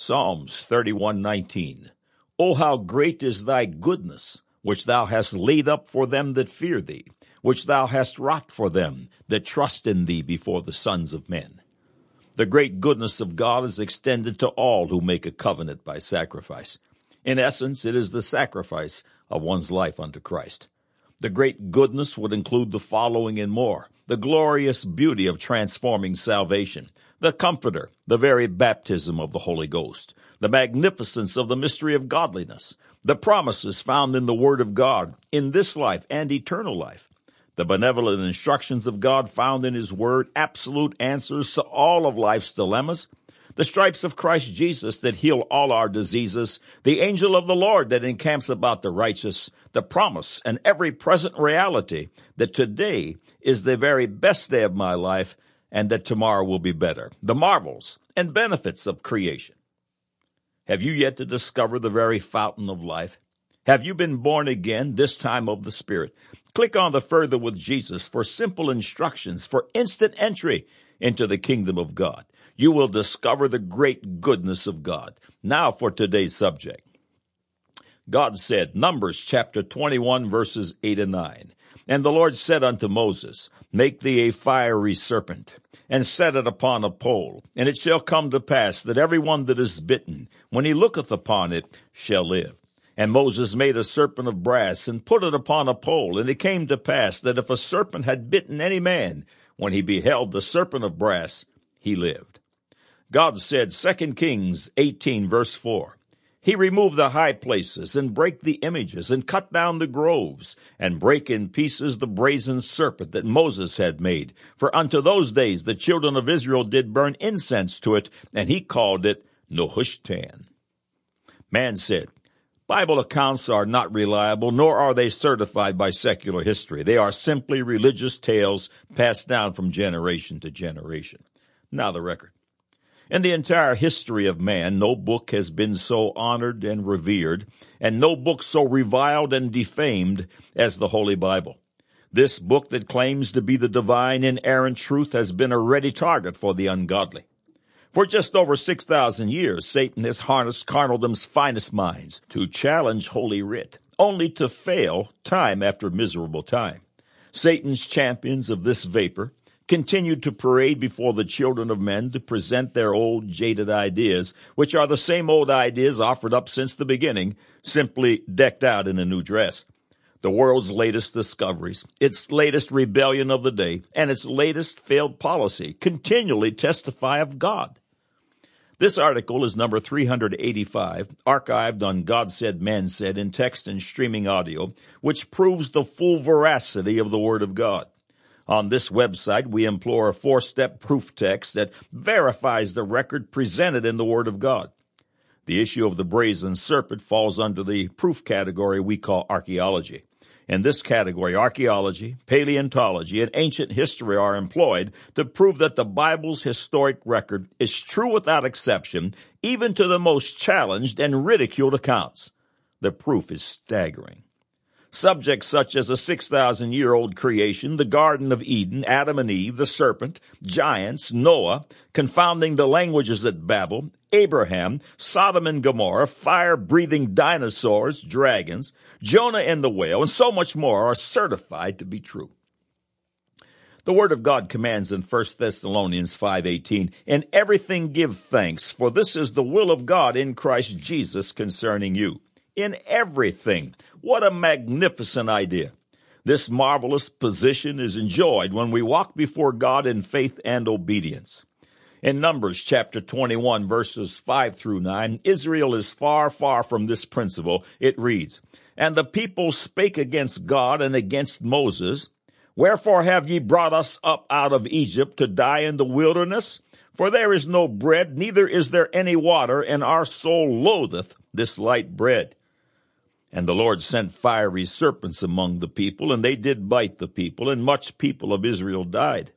Psalms 31:19 O how great is thy goodness which thou hast laid up for them that fear thee which thou hast wrought for them that trust in thee before the sons of men. The great goodness of God is extended to all who make a covenant by sacrifice. In essence it is the sacrifice of one's life unto Christ. The great goodness would include the following and more. The glorious beauty of transforming salvation, the Comforter, the very baptism of the Holy Ghost, the magnificence of the mystery of godliness, the promises found in the Word of God in this life and eternal life, the benevolent instructions of God found in His Word, absolute answers to all of life's dilemmas, the stripes of Christ Jesus that heal all our diseases, the angel of the Lord that encamps about the righteous, the promise and every present reality that today is the very best day of my life and that tomorrow will be better, the marvels and benefits of creation. Have you yet to discover the very fountain of life? Have you been born again, this time of the Spirit? Click on the Further with Jesus for simple instructions for instant entry into the kingdom of God. You will discover the great goodness of God. Now for today's subject. God said, Numbers chapter 21 verses 8 and 9. And the Lord said unto Moses, Make thee a fiery serpent, and set it upon a pole. And it shall come to pass that every one that is bitten, when he looketh upon it, shall live. And Moses made a serpent of brass, and put it upon a pole. And it came to pass that if a serpent had bitten any man, when he beheld the serpent of brass, he lived. God said, 2 Kings 18 verse 4, he removed the high places and brake the images and cut down the groves and brake in pieces the brazen serpent that Moses had made. For unto those days the children of Israel did burn incense to it, and he called it Nehushtan. Man said, Bible accounts are not reliable, nor are they certified by secular history. They are simply religious tales passed down from generation to generation. Now the record. In the entire history of man, no book has been so honored and revered, and no book so reviled and defamed as the Holy Bible. This book that claims to be the divine inerrant truth has been a ready target for the ungodly. For just over 6,000 years, Satan has harnessed carnaldom's finest minds to challenge Holy Writ, only to fail time after miserable time. Satan's champions of this vapor continued to parade before the children of men to present their old jaded ideas, which are the same old ideas offered up since the beginning, simply decked out in a new dress. The world's latest discoveries, its latest rebellion of the day, and its latest failed policy continually testify of God. This article is number 385, archived on God Said, Man Said in text and streaming audio, which proves the full veracity of the Word of God. On this website, we implore a four-step proof text that verifies the record presented in the Word of God. The issue of the brazen serpent falls under the proof category we call archaeology. In this category, archaeology, paleontology, and ancient history are employed to prove that the Bible's historic record is true without exception, even to the most challenged and ridiculed accounts. The proof is staggering. Subjects such as a 6,000 year old creation, the Garden of Eden, Adam and Eve, the serpent, giants, Noah, confounding the languages at Babel, Abraham, Sodom and Gomorrah, fire breathing dinosaurs, dragons, Jonah and the whale, and so much more are certified to be true. The word of God commands in 1 Thessalonians 5:18, "In everything give thanks, for this is the will of God in Christ Jesus concerning you." In everything. What a magnificent idea. This marvelous position is enjoyed when we walk before God in faith and obedience. In Numbers chapter 21 verses 5 through 9, Israel is far, far from this principle. It reads, And the people spake against God and against Moses, Wherefore have ye brought us up out of Egypt to die in the wilderness? For there is no bread, neither is there any water, and our soul loatheth this light bread. And the Lord sent fiery serpents among the people, and they did bite the people, and much people of Israel died.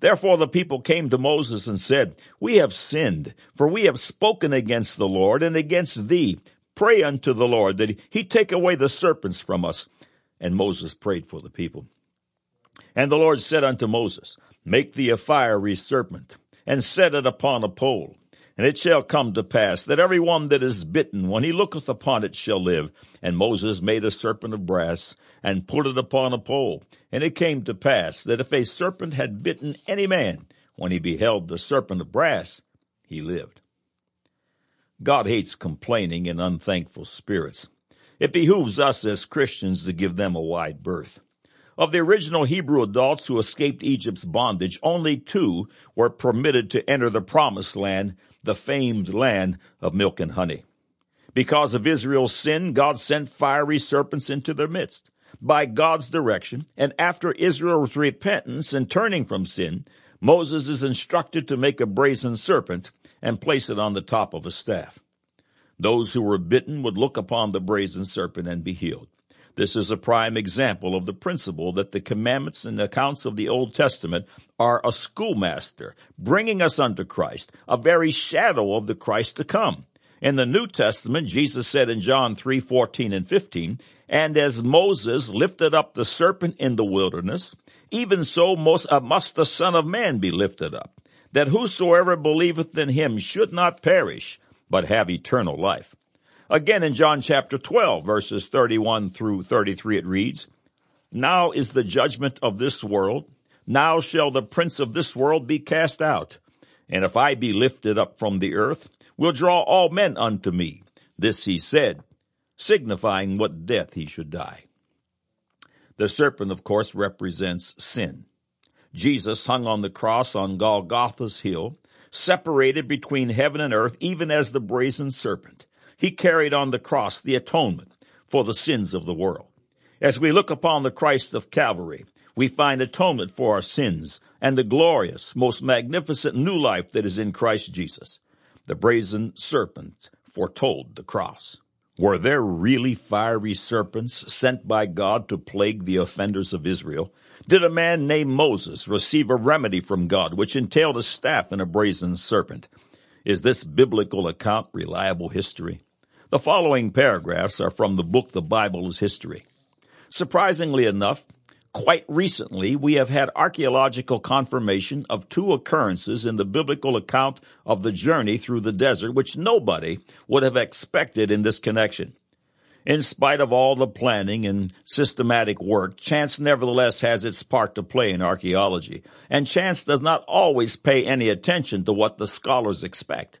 Therefore the people came to Moses and said, We have sinned, for we have spoken against the Lord and against thee. Pray unto the Lord that he take away the serpents from us. And Moses prayed for the people. And the Lord said unto Moses, Make thee a fiery serpent, and set it upon a pole And it shall come to pass that every one that is bitten, when he looketh upon it, shall live. And Moses made a serpent of brass, and put it upon a pole. And it came to pass that if a serpent had bitten any man, when he beheld the serpent of brass, he lived. God hates complaining and unthankful spirits. It behooves us as Christians to give them a wide berth. Of the original Hebrew adults who escaped Egypt's bondage, only two were permitted to enter the promised land, the famed land of milk and honey. Because of Israel's sin, God sent fiery serpents into their midst. By God's direction, and after Israel's repentance and turning from sin, Moses is instructed to make a brazen serpent and place it on the top of a staff. Those who were bitten would look upon the brazen serpent and be healed. This is a prime example of the principle that the commandments and accounts of the Old Testament are a schoolmaster, bringing us unto Christ, a very shadow of the Christ to come. In the New Testament, Jesus said in John 3, 14 and 15, And as Moses lifted up the serpent in the wilderness, even so must, uh, the Son of Man be lifted up, that whosoever believeth in him should not perish, but have eternal life. Again in John chapter 12, verses 31 through 33, it reads, Now is the judgment of this world. Now shall the prince of this world be cast out. And if I be lifted up from the earth, will draw all men unto me. This he said, signifying what death he should die. The serpent, of course, represents sin. Jesus hung on the cross on Golgotha's hill, separated between heaven and earth, even as the brazen serpent. He carried on the cross the atonement for the sins of the world. As we look upon the Christ of Calvary, we find atonement for our sins and the glorious, most magnificent new life that is in Christ Jesus. The brazen serpent foretold the cross. Were there really fiery serpents sent by God to plague the offenders of Israel? Did a man named Moses receive a remedy from God which entailed a staff and a brazen serpent? Is this biblical account reliable history? The following paragraphs are from the book The Bible as History. Surprisingly enough, quite recently we have had archaeological confirmation of two occurrences in the biblical account of the journey through the desert which nobody would have expected in this connection. In spite of all the planning and systematic work, chance nevertheless has its part to play in archaeology, and chance does not always pay any attention to what the scholars expect.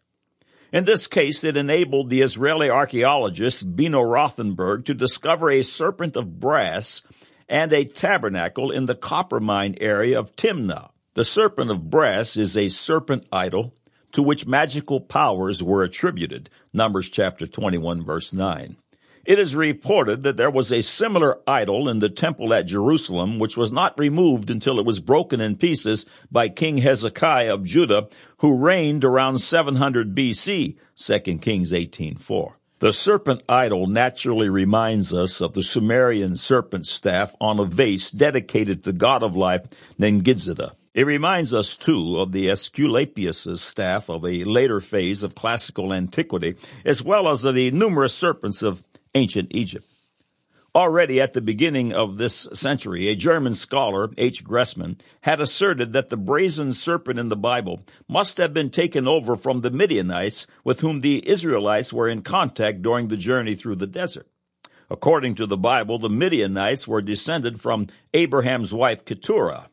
In this case, it enabled the Israeli archaeologist Beno Rothenberg to discover a serpent of brass and a tabernacle in the copper mine area of Timnah. The serpent of brass is a serpent idol to which magical powers were attributed. Numbers chapter 21 verse 9. It is reported that there was a similar idol in the temple at Jerusalem, which was not removed until it was broken in pieces by King Hezekiah of Judah, who reigned around 700 BC, 2 Kings 18.4. The serpent idol naturally reminds us of the Sumerian serpent staff on a vase dedicated to god of life Gizida. It reminds us too of the Aesculapius' staff of a later phase of classical antiquity, as well as of the numerous serpents of ancient Egypt. Already at the beginning of this century, a German scholar, H. Gressmann, had asserted that the brazen serpent in the Bible must have been taken over from the Midianites with whom the Israelites were in contact during the journey through the desert. According to the Bible, the Midianites were descended from Abraham's wife Keturah.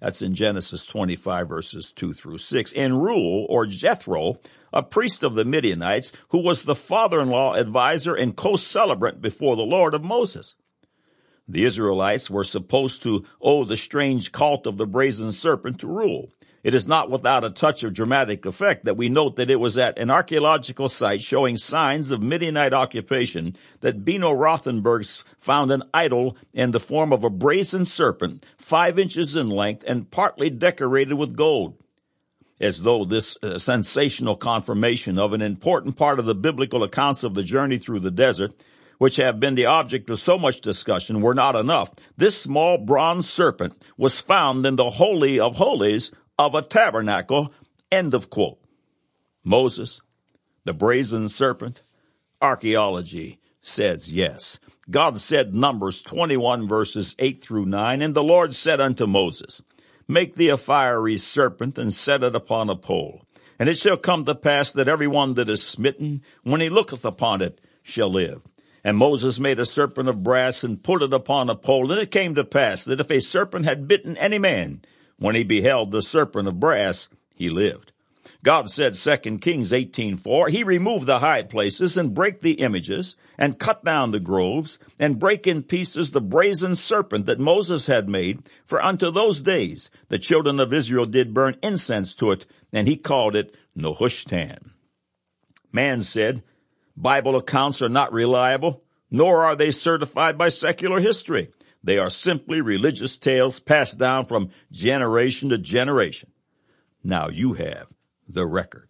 That's in Genesis 25 verses 2 through 6. In Reuel or Jethro a priest of the Midianites, who was the father-in-law, advisor, and co-celebrant before the Lord of Moses. The Israelites were supposed to owe the strange cult of the brazen serpent to Reuel. It is not without a touch of dramatic effect that we note that it was at an archaeological site showing signs of Midianite occupation that Beno Rothenberg found an idol in the form of a brazen serpent, five inches in length and partly decorated with gold as though this uh, sensational confirmation of an important part of the biblical accounts of the journey through the desert, which have been the object of so much discussion, were not enough. This small bronze serpent was found in the Holy of Holies of a tabernacle. End of quote. Moses, the brazen serpent, archaeology says yes. God said Numbers 21 verses 8 through 9, and the Lord said unto Moses, Make thee a fiery serpent and set it upon a pole. And it shall come to pass that every one that is smitten, when he looketh upon it, shall live. And Moses made a serpent of brass and put it upon a pole. And it came to pass that if a serpent had bitten any man, when he beheld the serpent of brass, he lived. God said, 2 Kings 18:4, He removed the high places and break the images and cut down the groves and break in pieces the brazen serpent that Moses had made. For unto those days the children of Israel did burn incense to it, and he called it Nehushtan. Man said, Bible accounts are not reliable, nor are they certified by secular history. They are simply religious tales passed down from generation to generation. Now you have the record.